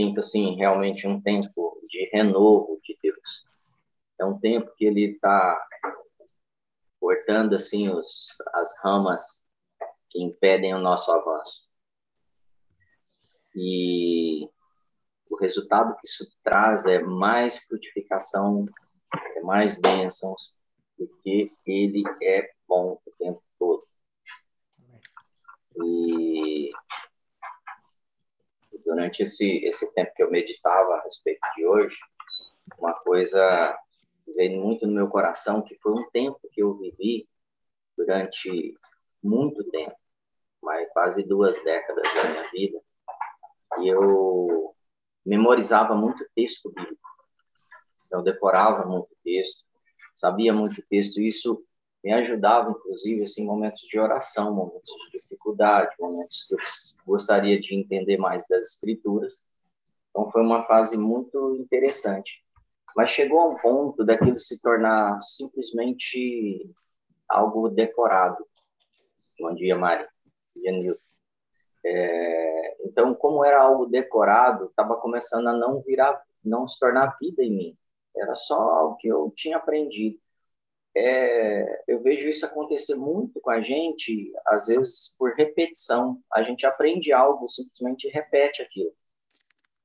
sinto assim realmente um tempo de renovo de Deus. É um tempo que Ele está cortando assim os, as ramas que impedem o nosso avanço. E o resultado que isso traz é mais frutificação, é mais bênçãos, porque Ele é bom o tempo todo. E durante esse, esse tempo que eu meditava a respeito de hoje, uma coisa veio muito no meu coração, que foi um tempo que eu vivi durante muito tempo, mais quase duas décadas da minha vida, e eu memorizava muito texto bíblico. Eu decorava muito texto, sabia muito texto, e isso me ajudava, inclusive, assim, momentos de oração, momentos de dificuldade, momentos que eu gostaria de entender mais das escrituras. Então, foi uma fase muito interessante. Mas chegou a um ponto daquilo se tornar simplesmente algo decorado. Bom dia, Mari. Bom dia, Nilton. É, então, como era algo decorado, estava começando a não virar, não se tornar vida em mim. Era só algo que eu tinha aprendido é, eu vejo isso acontecer muito com a gente, às vezes por repetição. A gente aprende algo, simplesmente repete aquilo.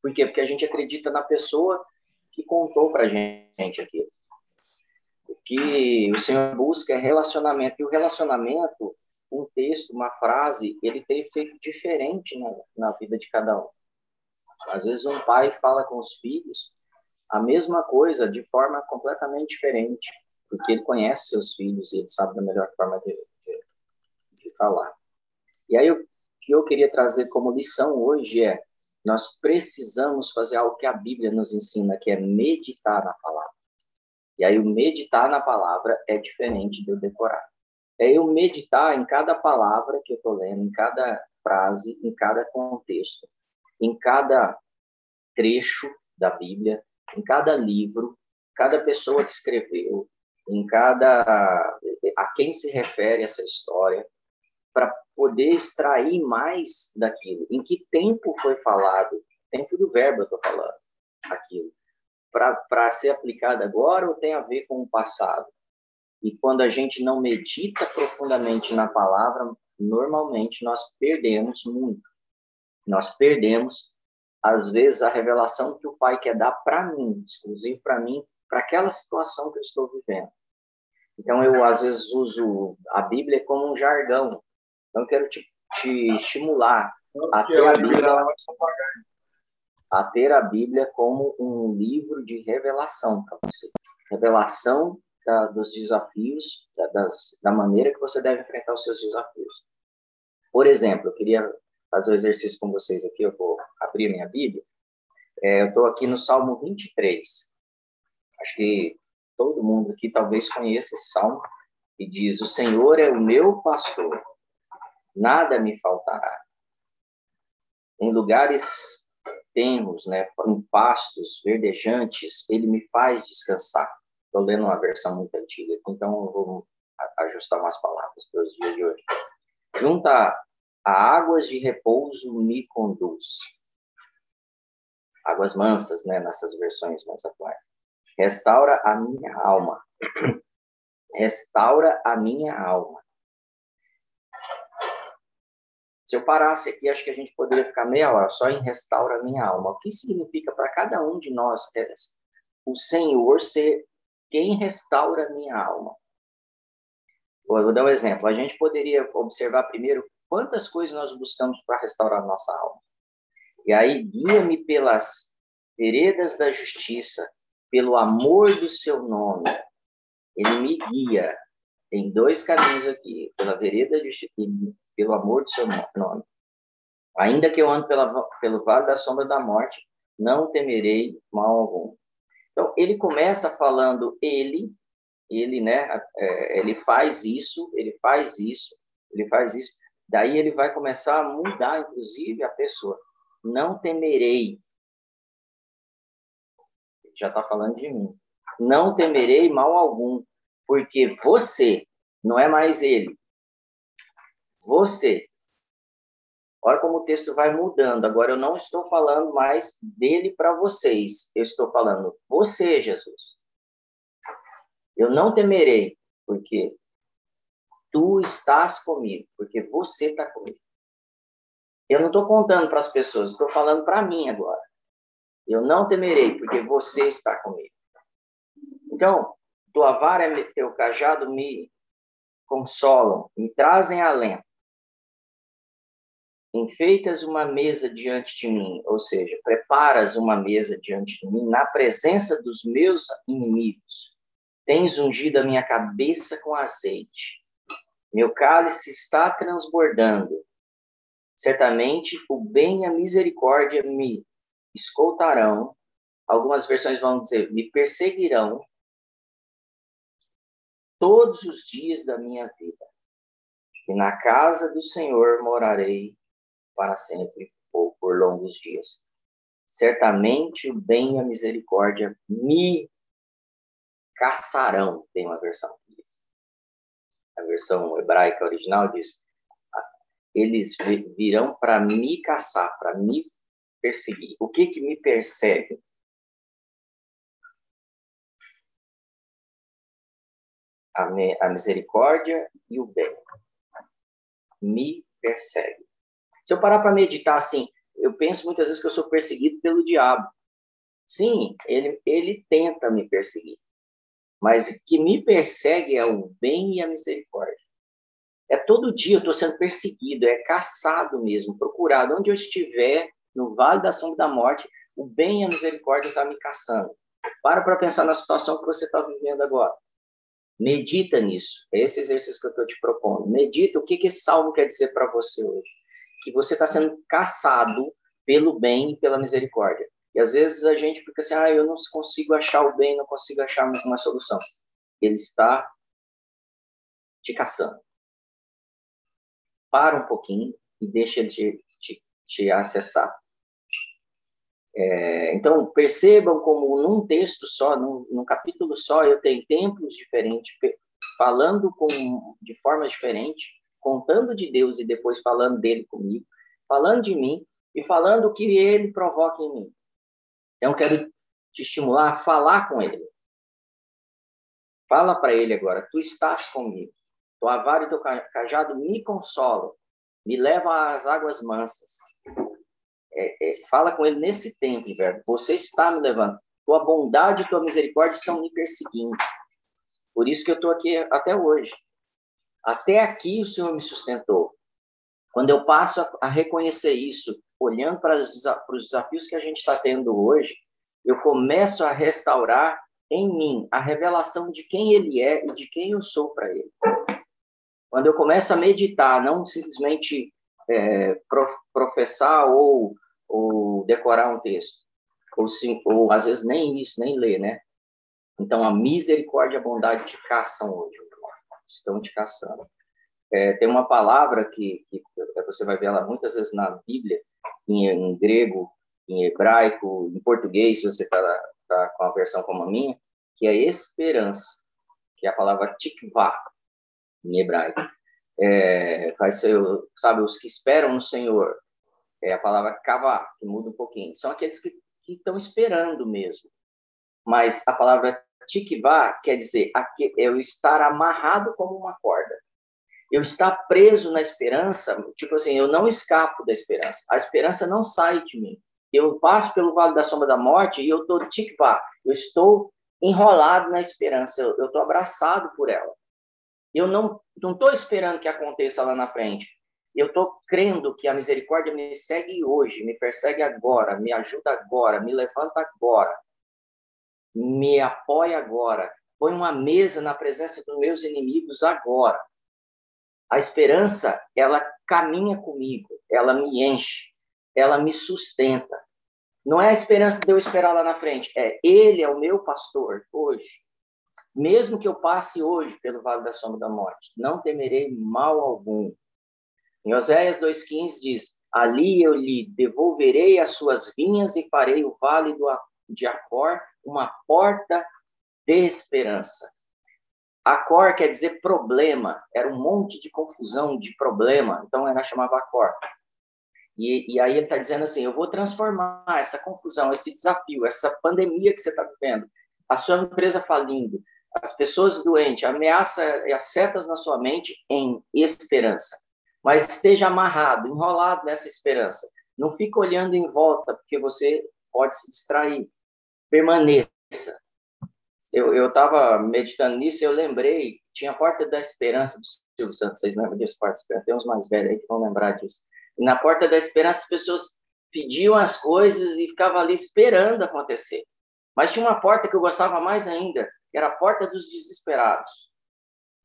Por quê? Porque a gente acredita na pessoa que contou para a gente aquilo. O que o Senhor busca é relacionamento. E o relacionamento, um texto, uma frase, ele tem efeito diferente na, na vida de cada um. Às vezes um pai fala com os filhos a mesma coisa de forma completamente diferente porque ele conhece seus filhos e ele sabe da melhor forma de, de, de falar. E aí, o que eu queria trazer como lição hoje é: nós precisamos fazer algo que a Bíblia nos ensina, que é meditar na palavra. E aí, o meditar na palavra é diferente eu decorar. É eu meditar em cada palavra que eu estou lendo, em cada frase, em cada contexto, em cada trecho da Bíblia, em cada livro, cada pessoa que escreveu, em cada a quem se refere essa história, para poder extrair mais daquilo. Em que tempo foi falado? Tempo do verbo eu estou falando aquilo. Para ser aplicado agora ou tem a ver com o passado? E quando a gente não medita profundamente na palavra, normalmente nós perdemos muito. Nós perdemos, às vezes, a revelação que o Pai quer dar para mim, exclusivo para mim, para aquela situação que eu estou vivendo. Então, eu, às vezes, uso a Bíblia como um jargão. Então, eu quero te, te estimular a ter a Bíblia, a ter a Bíblia como um livro de revelação para você. Revelação da, dos desafios, da, das, da maneira que você deve enfrentar os seus desafios. Por exemplo, eu queria fazer o um exercício com vocês aqui, eu vou abrir minha Bíblia. É, eu estou aqui no Salmo 23. Acho que todo mundo aqui talvez conheça esse salmo, que diz: O Senhor é o meu pastor, nada me faltará. Em lugares tenros, né, em pastos verdejantes, ele me faz descansar. Estou lendo uma versão muito antiga, então eu vou ajustar umas palavras para os dias de hoje. Junta a águas de repouso me conduz. Águas mansas, né, nessas versões mais atuais. Restaura a minha alma. Restaura a minha alma. Se eu parasse aqui, acho que a gente poderia ficar meia hora só em restaura a minha alma. O que significa para cada um de nós o Senhor ser quem restaura a minha alma? Vou dar um exemplo. A gente poderia observar primeiro quantas coisas nós buscamos para restaurar a nossa alma. E aí, guia-me pelas veredas da justiça, pelo amor do seu nome, ele me guia em dois caminhos aqui, pela vereda de e pelo amor do seu nome. Ainda que eu ande pela, pelo vale da sombra da morte, não temerei mal algum. Então, ele começa falando ele, ele, né, é, ele faz isso, ele faz isso, ele faz isso. Daí ele vai começar a mudar, inclusive, a pessoa. Não temerei já está falando de mim. Não temerei mal algum, porque você, não é mais ele, você Olha como o texto vai mudando. Agora eu não estou falando mais dele para vocês. Eu estou falando você, Jesus. Eu não temerei, porque tu estás comigo, porque você está comigo. Eu não estou contando para as pessoas, estou falando para mim agora. Eu não temerei, porque você está comigo. Então, tua vara e teu cajado me consolam, me trazem alento. Enfeitas uma mesa diante de mim, ou seja, preparas uma mesa diante de mim na presença dos meus inimigos. Tens ungido a minha cabeça com azeite. Meu cálice está transbordando. Certamente o bem e a misericórdia me escoltarão. Algumas versões vão dizer, me perseguirão todos os dias da minha vida. E na casa do Senhor morarei para sempre ou por longos dias. Certamente o bem e a misericórdia me caçarão, tem uma versão que diz. A versão hebraica original diz: eles virão para me caçar, para me perseguir. O que que me persegue? A, me, a misericórdia e o bem me persegue. Se eu parar para meditar assim, eu penso muitas vezes que eu sou perseguido pelo diabo. Sim, ele, ele tenta me perseguir. Mas o que me persegue é o bem e a misericórdia. É todo dia eu estou sendo perseguido, é caçado mesmo, procurado. Onde eu estiver, no vale da sombra da morte, o bem e a misericórdia estão tá me caçando. Para para pensar na situação que você está vivendo agora. Medita nisso. É esse exercício que eu estou te propondo. Medita o que, que esse salmo quer dizer para você hoje. Que você está sendo caçado pelo bem e pela misericórdia. E às vezes a gente fica assim, ah, eu não consigo achar o bem, não consigo achar uma solução. Ele está te caçando. Para um pouquinho e deixa ele te, te, te acessar. É, então, percebam como num texto só, num, num, capítulo só, eu tenho tempos diferentes, falando com, de forma diferente, contando de Deus e depois falando dele comigo, falando de mim e falando o que ele provoca em mim. Então, quero te estimular a falar com ele. Fala para ele agora, tu estás comigo. Tua vara e teu cajado me consolam, me levam às águas mansas é, é, fala com ele nesse tempo, verbo. Você está me levando. Tua bondade e tua misericórdia estão me perseguindo. Por isso que eu estou aqui até hoje. Até aqui o Senhor me sustentou. Quando eu passo a, a reconhecer isso, olhando para, para os desafios que a gente está tendo hoje, eu começo a restaurar em mim a revelação de quem Ele é e de quem eu sou para Ele. Quando eu começo a meditar, não simplesmente é, professar ou, ou decorar um texto, ou, sim, ou às vezes nem isso, nem ler, né? Então, a misericórdia e a bondade te caçam hoje, estão te caçando. É, tem uma palavra que, que, você vai ver ela muitas vezes na Bíblia, em, em grego, em hebraico, em português, se você está tá com a versão como a minha, que é esperança, que é a palavra tikvah, em hebraico é, vai ser, sabe, os que esperam no Senhor. É a palavra cavar, que muda um pouquinho. São aqueles que, que estão esperando mesmo. Mas a palavra tikvá quer dizer eu estar amarrado como uma corda. Eu estar preso na esperança, tipo assim, eu não escapo da esperança. A esperança não sai de mim. Eu passo pelo vale da sombra da morte e eu estou tikvá. Eu estou enrolado na esperança. Eu estou abraçado por ela. Eu não estou esperando que aconteça lá na frente. Eu estou crendo que a misericórdia me segue hoje, me persegue agora, me ajuda agora, me levanta agora, me apoia agora, põe uma mesa na presença dos meus inimigos agora. A esperança, ela caminha comigo, ela me enche, ela me sustenta. Não é a esperança de eu esperar lá na frente, é Ele é o meu pastor hoje mesmo que eu passe hoje pelo vale da sombra da morte, não temerei mal algum. Em Oséias 2,15 diz: Ali eu lhe devolverei as suas vinhas e farei o vale do, de Acor uma porta de esperança. Acor quer dizer problema, era um monte de confusão de problema, então ela chamava Acor. E, e aí ele está dizendo assim: eu vou transformar essa confusão, esse desafio, essa pandemia que você está vivendo, a sua empresa falindo, as pessoas doentes, ameaça e as setas na sua mente em esperança. Mas esteja amarrado, enrolado nessa esperança. Não fique olhando em volta, porque você pode se distrair. Permaneça. Eu estava meditando nisso e eu lembrei, tinha a Porta da Esperança do Silvio Santos, vocês lembram disso, Porta da Esperança? Tem uns mais velhos aí que vão lembrar disso. E na Porta da Esperança as pessoas pediam as coisas e ficavam ali esperando acontecer. Mas tinha uma porta que eu gostava mais ainda, que era a porta dos desesperados.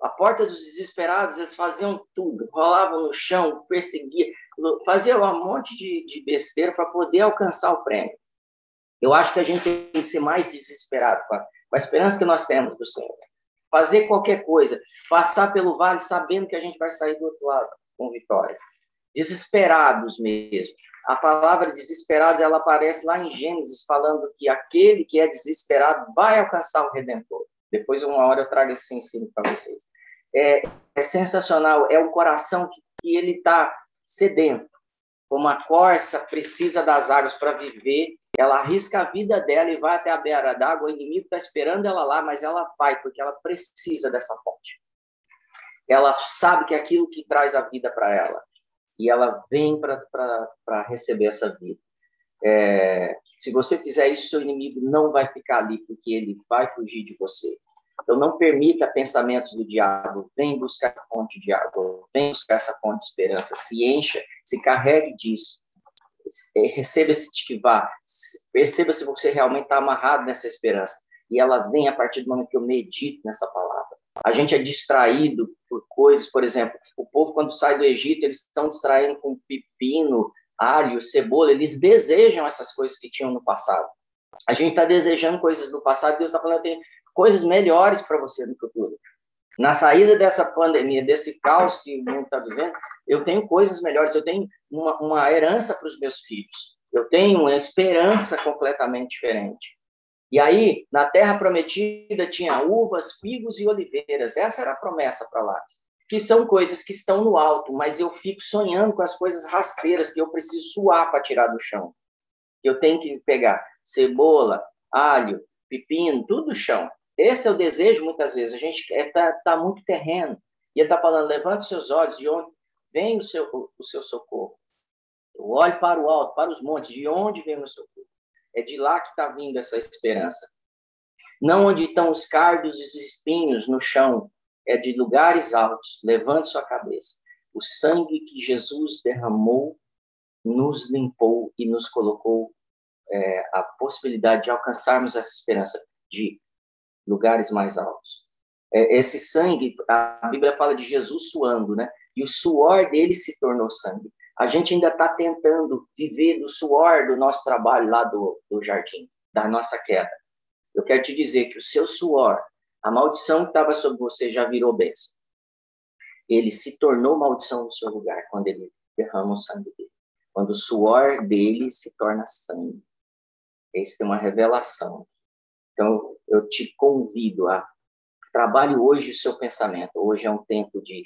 A porta dos desesperados, eles faziam tudo, rolavam no chão, perseguiam, faziam um monte de, de besteira para poder alcançar o prêmio. Eu acho que a gente tem que ser mais desesperado com a, com a esperança que nós temos do Senhor. Fazer qualquer coisa, passar pelo vale sabendo que a gente vai sair do outro lado com vitória. Desesperados mesmo a palavra desesperado ela aparece lá em Gênesis falando que aquele que é desesperado vai alcançar o Redentor. Depois uma hora eu trago esse ensino para vocês. É, é, sensacional, é o coração que, que ele está sedento, como a corça precisa das águas para viver, ela arrisca a vida dela e vai até a beira d'água, o inimigo está esperando ela lá, mas ela vai, porque ela precisa dessa fonte. Ela sabe que é aquilo que traz a vida para ela e ela vem para receber essa vida. É, se você fizer isso, seu inimigo não vai ficar ali, porque ele vai fugir de você. Então, não permita pensamentos do diabo. Vem buscar essa fonte de água, vem buscar essa fonte de esperança. Se encha, se carregue disso. É, receba esse tikvá. Perceba se você realmente está amarrado nessa esperança. E ela vem a partir do momento que eu medito nessa palavra. A gente é distraído por coisas, por exemplo, o povo quando sai do Egito, eles estão distraindo com pepino, alho, cebola, eles desejam essas coisas que tinham no passado. A gente está desejando coisas do passado, Deus está falando, tem coisas melhores para você no futuro. Na saída dessa pandemia, desse caos que o mundo está vivendo, eu tenho coisas melhores, eu tenho uma, uma herança para os meus filhos, eu tenho uma esperança completamente diferente. E aí, na terra prometida, tinha uvas, figos e oliveiras. Essa era a promessa para lá. Que são coisas que estão no alto, mas eu fico sonhando com as coisas rasteiras que eu preciso suar para tirar do chão. Eu tenho que pegar cebola, alho, pepino, tudo do chão. Esse é o desejo, muitas vezes. A gente está tá muito terreno. E ele está falando: levante seus olhos, de onde vem o seu, o, seu socorro? Eu olho para o alto, para os montes, de onde vem o meu socorro? É de lá que está vindo essa esperança. Não onde estão os cardos e os espinhos no chão, é de lugares altos. Levante sua cabeça. O sangue que Jesus derramou nos limpou e nos colocou é, a possibilidade de alcançarmos essa esperança de lugares mais altos. É, esse sangue, a Bíblia fala de Jesus suando, né? E o suor dele se tornou sangue a gente ainda está tentando viver do suor do nosso trabalho lá do, do jardim, da nossa queda. Eu quero te dizer que o seu suor, a maldição que estava sobre você já virou bênção. Ele se tornou maldição no seu lugar quando ele derrama o sangue dele. Quando o suor dele se torna sangue. Isso é uma revelação. Então, eu te convido a trabalhe hoje o seu pensamento. Hoje é um tempo de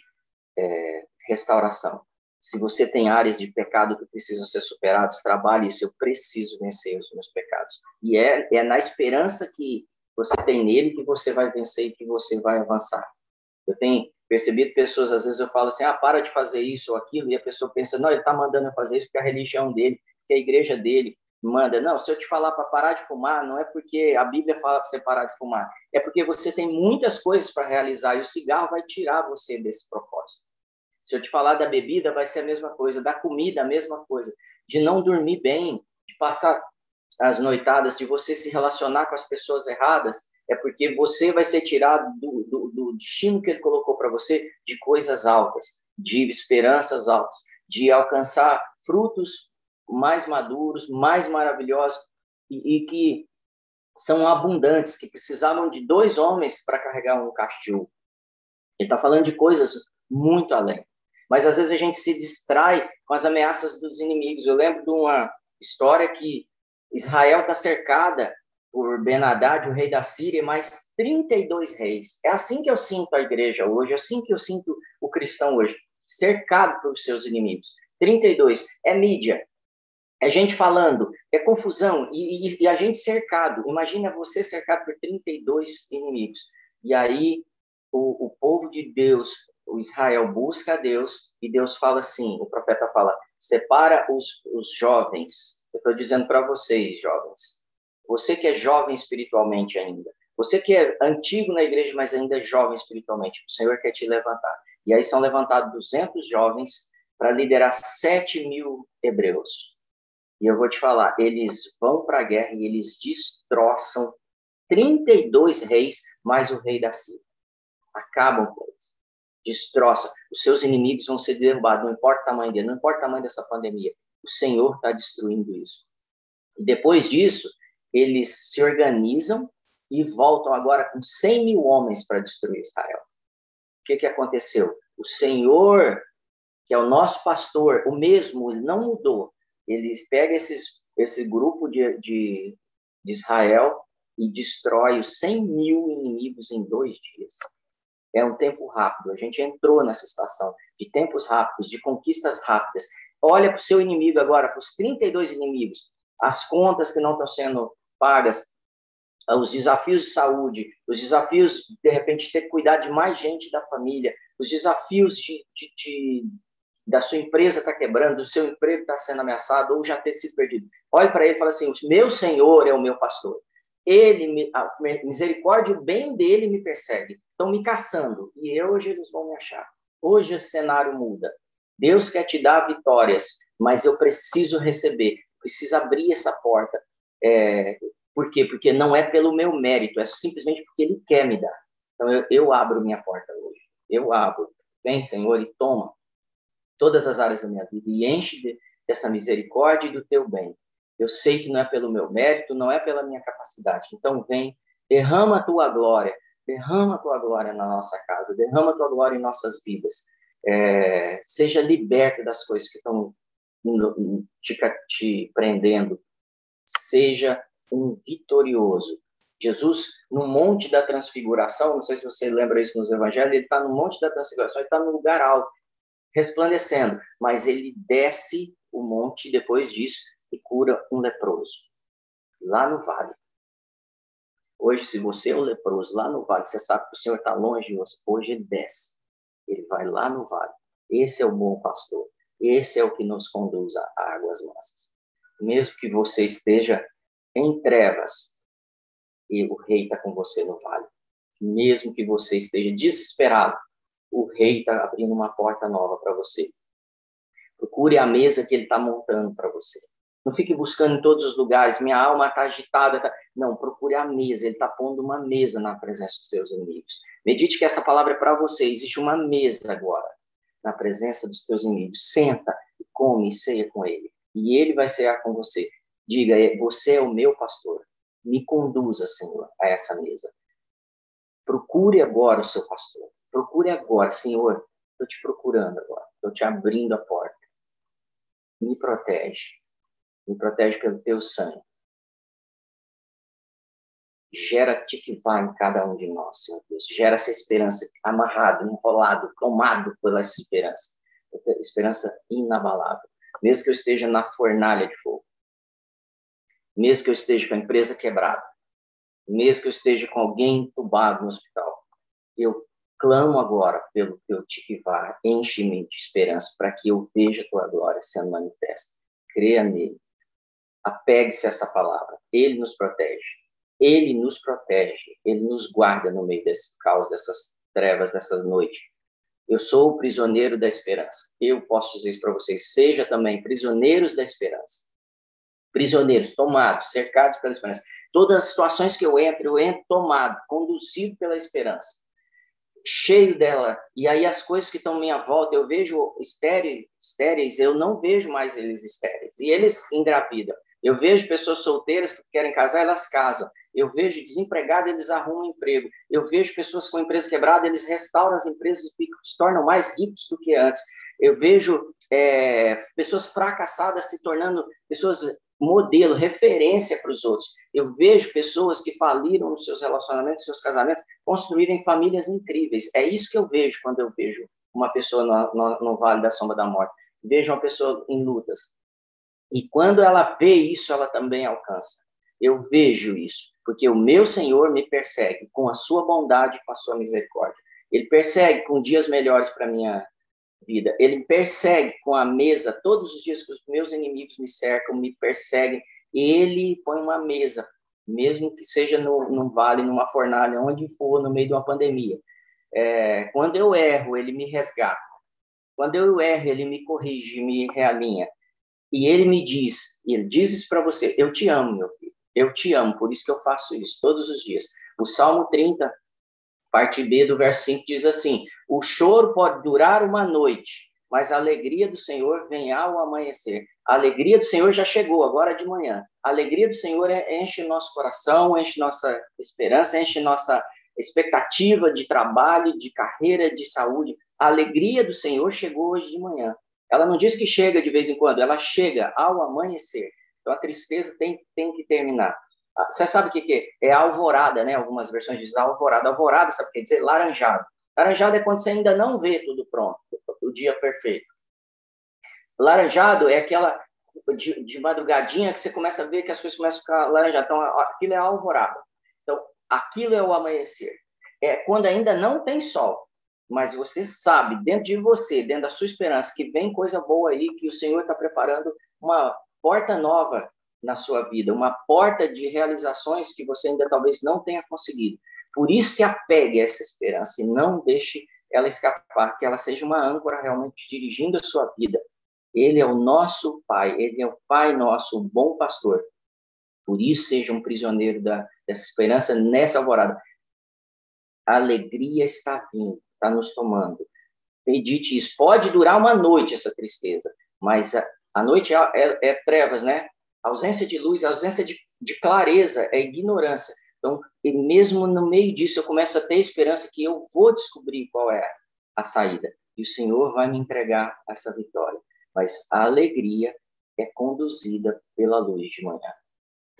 é, restauração. Se você tem áreas de pecado que precisam ser superadas, trabalhe isso. Eu preciso vencer os meus pecados. E é, é na esperança que você tem nele que você vai vencer e que você vai avançar. Eu tenho percebido pessoas, às vezes eu falo assim, ah, para de fazer isso ou aquilo, e a pessoa pensa, não, ele está mandando eu fazer isso porque a religião dele, porque a igreja dele manda. Não, se eu te falar para parar de fumar, não é porque a Bíblia fala para você parar de fumar, é porque você tem muitas coisas para realizar e o cigarro vai tirar você desse propósito. Se eu te falar da bebida, vai ser a mesma coisa, da comida, a mesma coisa, de não dormir bem, de passar as noitadas, de você se relacionar com as pessoas erradas, é porque você vai ser tirado do, do, do destino que ele colocou para você de coisas altas, de esperanças altas, de alcançar frutos mais maduros, mais maravilhosos e, e que são abundantes, que precisavam de dois homens para carregar um castelo. Ele está falando de coisas muito além. Mas às vezes a gente se distrai com as ameaças dos inimigos. Eu lembro de uma história que Israel está cercada por Ben Haddad, o rei da Síria, e mais 32 reis. É assim que eu sinto a igreja hoje, é assim que eu sinto o cristão hoje, cercado pelos seus inimigos. 32. É mídia. É gente falando, é confusão e, e, e a gente cercado. Imagina você cercado por 32 inimigos. E aí o, o povo de Deus, o Israel busca a Deus e Deus fala assim, o profeta fala, separa os, os jovens. Eu estou dizendo para vocês, jovens, você que é jovem espiritualmente ainda, você que é antigo na igreja, mas ainda é jovem espiritualmente, o Senhor quer te levantar. E aí são levantados 200 jovens para liderar 7 mil hebreus. E eu vou te falar, eles vão para a guerra e eles destroçam 32 reis, mais o rei da Síria. Acabam com eles. Destroça. Os seus inimigos vão ser derrubados, não importa o tamanho dele, não importa o tamanho dessa pandemia. O Senhor está destruindo isso. E depois disso, eles se organizam e voltam agora com 100 mil homens para destruir Israel. O que, que aconteceu? O Senhor, que é o nosso pastor, o mesmo, ele não mudou. Ele pega esses, esse grupo de, de, de Israel e destrói os 100 mil inimigos em dois dias. É um tempo rápido. A gente entrou nessa estação de tempos rápidos, de conquistas rápidas. Olha para o seu inimigo agora, para os 32 inimigos, as contas que não estão sendo pagas, os desafios de saúde, os desafios, de repente, ter que cuidar de mais gente da família, os desafios de, de, de da sua empresa estar tá quebrando, do seu emprego estar tá sendo ameaçado ou já ter sido perdido. Olhe para ele e fala assim: meu Senhor é o meu pastor. Ele, a misericórdia, o bem dele me persegue. Estão me caçando e hoje eles vão me achar. Hoje esse cenário muda. Deus quer te dar vitórias, mas eu preciso receber, preciso abrir essa porta. É, por quê? Porque não é pelo meu mérito, é simplesmente porque Ele quer me dar. Então, eu, eu abro minha porta hoje. Eu abro. Vem, Senhor, e toma todas as áreas da minha vida e enche de, dessa misericórdia e do teu bem. Eu sei que não é pelo meu mérito, não é pela minha capacidade. Então, vem, derrama a tua glória, derrama a tua glória na nossa casa, derrama a tua glória em nossas vidas. É, seja liberto das coisas que estão te, te prendendo. Seja um vitorioso. Jesus, no Monte da Transfiguração, não sei se você lembra isso nos Evangelhos, ele está no Monte da Transfiguração, ele está no lugar alto, resplandecendo, mas ele desce o monte depois disso e cura um leproso, lá no vale. Hoje, se você é o leproso lá no vale, você sabe que o Senhor está longe de você, hoje ele desce, ele vai lá no vale. Esse é o bom pastor, esse é o que nos conduz a águas mansas. Mesmo que você esteja em trevas, e o rei está com você no vale. Mesmo que você esteja desesperado, o rei está abrindo uma porta nova para você. Procure a mesa que ele está montando para você. Não fique buscando em todos os lugares, minha alma está agitada. Tá... Não, procure a mesa, ele está pondo uma mesa na presença dos seus inimigos. Medite que essa palavra é para você. Existe uma mesa agora, na presença dos teus inimigos. Senta come e ceia com ele. E ele vai cear com você. Diga, você é o meu pastor. Me conduza, Senhor, a essa mesa. Procure agora o seu pastor. Procure agora, Senhor. Estou te procurando agora. Estou te abrindo a porta. Me protege. Me protege pelo teu sangue. Gera tikvá em cada um de nós, Senhor Deus. Gera essa esperança amarrado, enrolado, tomado pela essa esperança. Esperança inabalável. Mesmo que eu esteja na fornalha de fogo mesmo que eu esteja com a empresa quebrada, mesmo que eu esteja com alguém entubado no hospital, eu clamo agora pelo teu Tikvá, enche-me de esperança para que eu veja a tua glória sendo manifesta. Creia nele. Apegue-se a essa palavra. Ele nos protege. Ele nos protege. Ele nos guarda no meio desse caos, dessas trevas, dessas noites. Eu sou o prisioneiro da esperança. Eu posso dizer isso para vocês. Seja também prisioneiros da esperança prisioneiros, tomados, cercados pela esperança. Todas as situações que eu entro, eu entro tomado, conduzido pela esperança, cheio dela. E aí as coisas que estão à minha volta, eu vejo estéreis, estéreis, eu não vejo mais eles estéreis. E eles engravidam. Eu vejo pessoas solteiras que querem casar, elas casam. Eu vejo desempregados, eles arrumam emprego. Eu vejo pessoas com empresa quebrada, eles restauram as empresas e ficam, se tornam mais ricos do que antes. Eu vejo é, pessoas fracassadas se tornando pessoas modelo, referência para os outros. Eu vejo pessoas que faliram nos seus relacionamentos, seus casamentos, construírem famílias incríveis. É isso que eu vejo quando eu vejo uma pessoa no, no, no Vale da Sombra da Morte. vejo uma pessoa em lutas. E quando ela vê isso, ela também alcança. Eu vejo isso, porque o meu Senhor me persegue com a sua bondade, com a sua misericórdia. Ele persegue com dias melhores para minha vida. Ele persegue com a mesa todos os dias que os meus inimigos me cercam, me perseguem. Ele põe uma mesa, mesmo que seja no, num vale, numa fornalha, onde for, no meio de uma pandemia. É, quando eu erro, ele me resgata. Quando eu erro, ele me corrige, me realinha. E ele me diz, ele diz isso para você: Eu te amo, meu filho. Eu te amo, por isso que eu faço isso todos os dias. O Salmo 30, parte B do verso 5 diz assim: O choro pode durar uma noite, mas a alegria do Senhor vem ao amanhecer. A alegria do Senhor já chegou, agora de manhã. A alegria do Senhor é, enche nosso coração, enche nossa esperança, enche nossa expectativa de trabalho, de carreira, de saúde. A alegria do Senhor chegou hoje de manhã. Ela não diz que chega de vez em quando, ela chega ao amanhecer. Então a tristeza tem, tem que terminar. Ah, você sabe o que, que é? É alvorada, né? Algumas versões dizem alvorada. Alvorada, sabe o que quer dizer? Laranjado. Laranjado é quando você ainda não vê tudo pronto, o dia perfeito. Laranjado é aquela de, de madrugadinha que você começa a ver que as coisas começam a ficar laranjadas. Então, aquilo é alvorada. Então, aquilo é o amanhecer. É quando ainda não tem sol, mas você sabe, dentro de você, dentro da sua esperança, que vem coisa boa aí, que o Senhor está preparando uma porta nova na sua vida, uma porta de realizações que você ainda talvez não tenha conseguido. Por isso, se apegue a essa esperança e não deixe ela escapar, que ela seja uma âncora realmente dirigindo a sua vida. Ele é o nosso Pai, ele é o Pai nosso, o bom pastor. Por isso, seja um prisioneiro da, dessa esperança nessa alvorada. A alegria está vindo, está nos tomando. Medite isso. Pode durar uma noite essa tristeza, mas a, a noite é, é, é trevas, né? Ausência de luz, ausência de, de clareza é ignorância. Então, mesmo no meio disso, eu começo a ter esperança que eu vou descobrir qual é a saída. E o Senhor vai me entregar essa vitória. Mas a alegria é conduzida pela luz de manhã.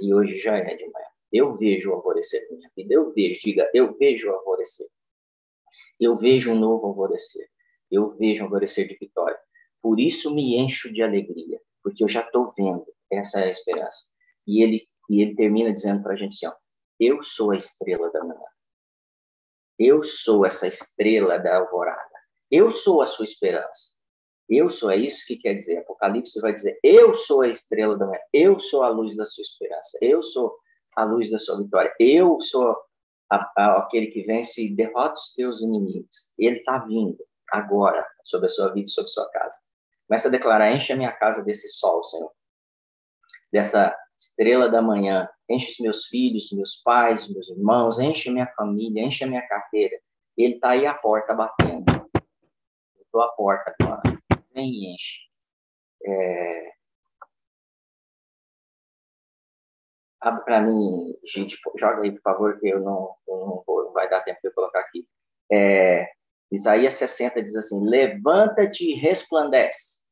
E hoje já é de manhã. Eu vejo o alvorecer minha vida. Eu vejo, diga, eu vejo o alvorecer. Eu vejo um novo alvorecer. Eu vejo um alvorecer de vitória. Por isso me encho de alegria, porque eu já estou vendo. Essa é a esperança. E ele, e ele termina dizendo para a gente assim: ó, eu sou a estrela da manhã. Eu sou essa estrela da alvorada. Eu sou a sua esperança. Eu sou, é isso que quer dizer. Apocalipse vai dizer: Eu sou a estrela da manhã. Eu sou a luz da sua esperança. Eu sou a luz da sua vitória. Eu sou a, a, aquele que vence e derrota os teus inimigos. Ele está vindo agora sobre a sua vida e sobre a sua casa. Começa a declarar: Enche a minha casa desse sol, Senhor. Dessa estrela da manhã. Enche os meus filhos, meus pais, meus irmãos. Enche a minha família. Enche a minha carreira. Ele está aí à porta batendo. Eu estou à porta agora vem e enche. É... Abre para mim, gente, joga aí, por favor, que eu não, eu não, vou, não vai dar tempo de eu colocar aqui. É... Isaías 60 diz assim: Levanta-te e resplandece,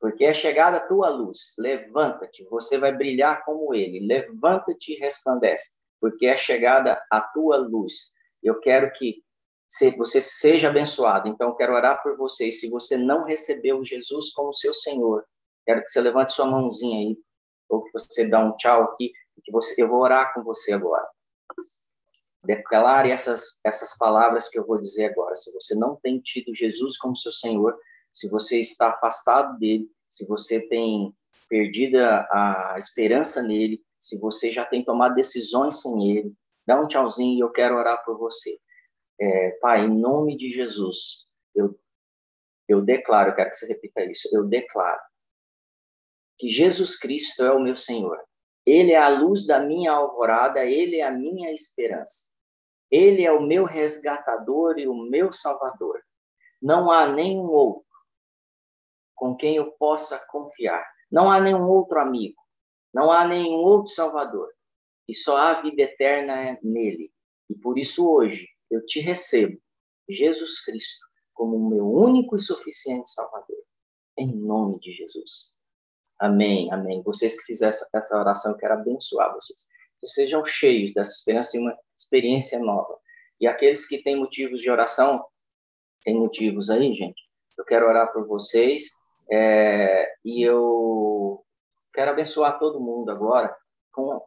porque é chegada a tua luz. Levanta-te, você vai brilhar como ele. Levanta-te e resplandece, porque é chegada a tua luz. Eu quero que você seja abençoado. Então, eu quero orar por você. E se você não recebeu Jesus como seu Senhor, quero que você levante sua mãozinha aí, ou que você dá um tchau aqui, que você, eu vou orar com você agora. Declare essas, essas palavras que eu vou dizer agora. Se você não tem tido Jesus como seu Senhor, se você está afastado dele, se você tem perdido a, a esperança nele, se você já tem tomado decisões sem ele, dá um tchauzinho e eu quero orar por você. É, pai, em nome de Jesus, eu, eu declaro, eu quero que você repita isso, eu declaro que Jesus Cristo é o meu Senhor. Ele é a luz da minha alvorada, ele é a minha esperança. Ele é o meu resgatador e o meu salvador. Não há nenhum outro com quem eu possa confiar. Não há nenhum outro amigo. Não há nenhum outro salvador. E só há vida eterna nele. E por isso hoje eu te recebo, Jesus Cristo, como o meu único e suficiente Salvador. Em nome de Jesus. Amém, amém. Vocês que fizeram essa oração, eu quero abençoar vocês. Que sejam cheios dessa esperança e uma experiência nova. E aqueles que têm motivos de oração, tem motivos aí, gente? Eu quero orar por vocês É, e eu quero abençoar todo mundo agora com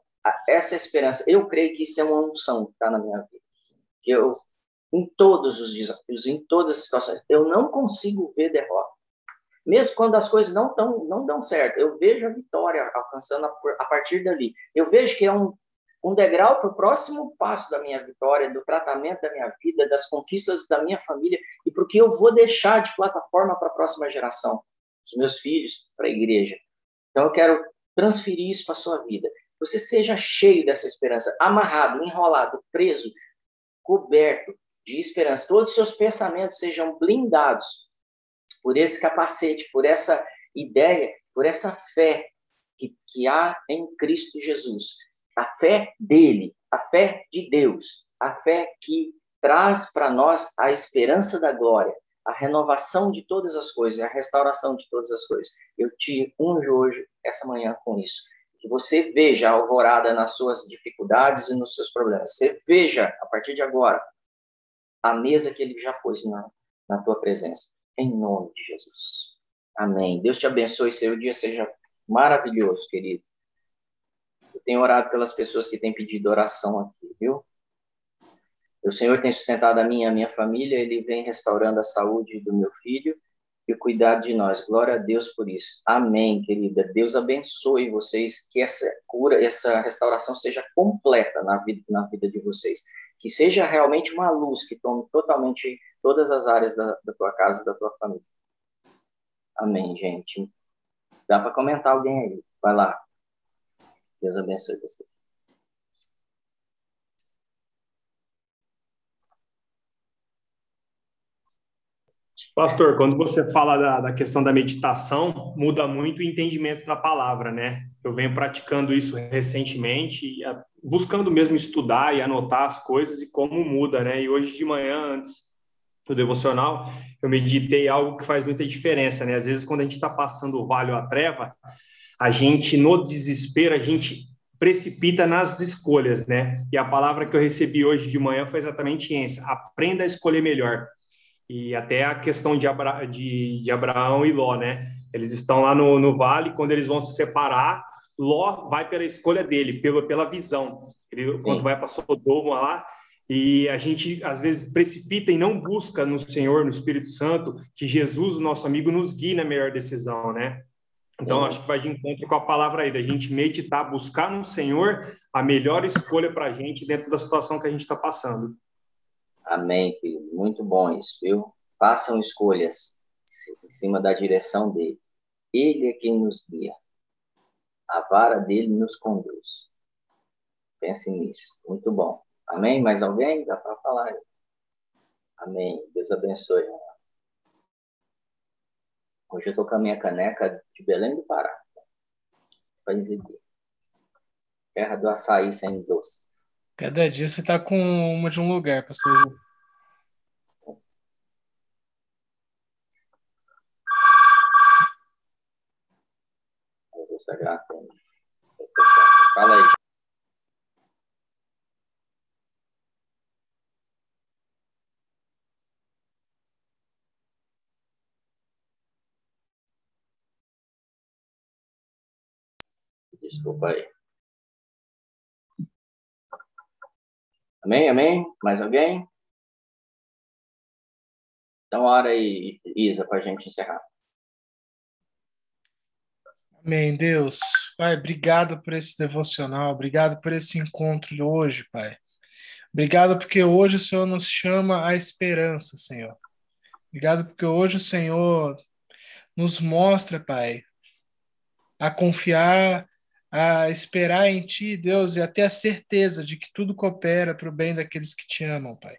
essa esperança. Eu creio que isso é uma unção que está na minha vida. Que eu, em todos os desafios, em todas as situações, eu não consigo ver derrota. Mesmo quando as coisas não, tão, não dão certo, eu vejo a vitória alcançando a, a partir dali. Eu vejo que é um, um degrau para o próximo passo da minha vitória, do tratamento da minha vida, das conquistas da minha família e para o que eu vou deixar de plataforma para a próxima geração, os meus filhos, para a igreja. Então eu quero transferir isso para a sua vida. Você seja cheio dessa esperança, amarrado, enrolado, preso, coberto de esperança. Todos os seus pensamentos sejam blindados por esse capacete, por essa ideia, por essa fé que, que há em Cristo Jesus. A fé dele, a fé de Deus, a fé que traz para nós a esperança da glória, a renovação de todas as coisas, a restauração de todas as coisas. Eu te unjo hoje, essa manhã, com isso. Que você veja a alvorada nas suas dificuldades e nos seus problemas. Você veja, a partir de agora, a mesa que ele já pôs na, na tua presença. Em nome de Jesus. Amém. Deus te abençoe. Seu dia seja maravilhoso, querido. Eu tenho orado pelas pessoas que têm pedido oração aqui, viu? O Senhor tem sustentado a minha, a minha família, Ele vem restaurando a saúde do meu filho e o cuidado de nós. Glória a Deus por isso. Amém, querida. Deus abençoe vocês, que essa cura, essa restauração seja completa na vida, na vida de vocês. Que seja realmente uma luz que tome totalmente todas as áreas da, da tua casa e da tua família. Amém, gente. Dá para comentar alguém aí? Vai lá. Deus abençoe vocês. Pastor, quando você fala da, da, questão da meditação, muda muito o entendimento da palavra, né? Eu venho praticando isso recentemente, buscando mesmo estudar e anotar as coisas e como muda, né? E hoje de manhã, antes do devocional, eu meditei algo que faz muita diferença, né? Às vezes, quando a gente está passando o vale ou a treva, a gente, no desespero, a gente precipita nas escolhas, né? E a palavra que eu recebi hoje de manhã foi exatamente essa: aprenda a escolher melhor. E até a questão de, Abra, de, de Abraão e Ló, né? Eles estão lá no, no vale, quando eles vão se separar, Ló vai pela escolha dele, pela, pela visão. Ele, quando vai para Sodoma lá, e a gente às vezes precipita e não busca no Senhor, no Espírito Santo, que Jesus, o nosso amigo, nos guie na melhor decisão, né? Então, acho que vai de encontro com a palavra aí, da gente meditar, buscar no Senhor a melhor escolha para a gente dentro da situação que a gente está passando. Amém, filho. Muito bom isso, viu? Façam escolhas em cima da direção dele. Ele é quem nos guia. A vara dele nos conduz. Pense nisso. Muito bom. Amém? Mais alguém? Dá para falar. Amém. Deus abençoe. Hoje eu estou com a minha caneca de Belém do Pará. Para exibir. Terra do açaí sem doce. Cada dia você tá com uma de um lugar, pastor. Eu vou sagrar. Fala aí. Desculpa aí. Amém? Amém? Mais alguém? Então, hora aí, Isa, para a gente encerrar. Amém, Deus. Pai, obrigado por esse devocional, obrigado por esse encontro de hoje, Pai. Obrigado porque hoje o Senhor nos chama à esperança, Senhor. Obrigado porque hoje o Senhor nos mostra, Pai, a confiar a esperar em Ti, Deus, e a ter a certeza de que tudo coopera para o bem daqueles que te amam, Pai.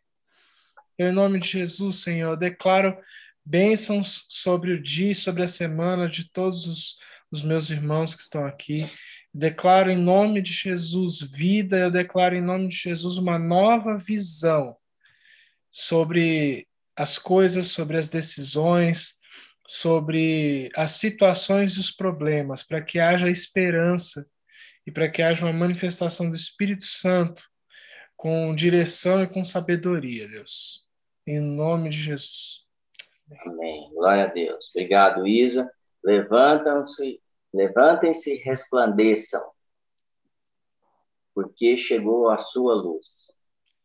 Em nome de Jesus, Senhor, declaro bênçãos sobre o dia e sobre a semana de todos os, os meus irmãos que estão aqui. Declaro em nome de Jesus vida, eu declaro em nome de Jesus uma nova visão sobre as coisas, sobre as decisões, sobre as situações e os problemas, para que haja esperança e para que haja uma manifestação do Espírito Santo com direção e com sabedoria, Deus. Em nome de Jesus. Amém. Glória a Deus. Obrigado, Isa. Levantam-se, levantem-se, resplandeçam, porque chegou a sua luz.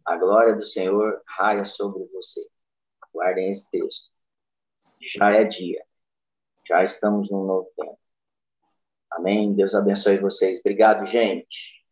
A glória do Senhor raia sobre você. Guardem esse texto. Já é dia. Já estamos num novo tempo. Amém. Deus abençoe vocês. Obrigado, gente.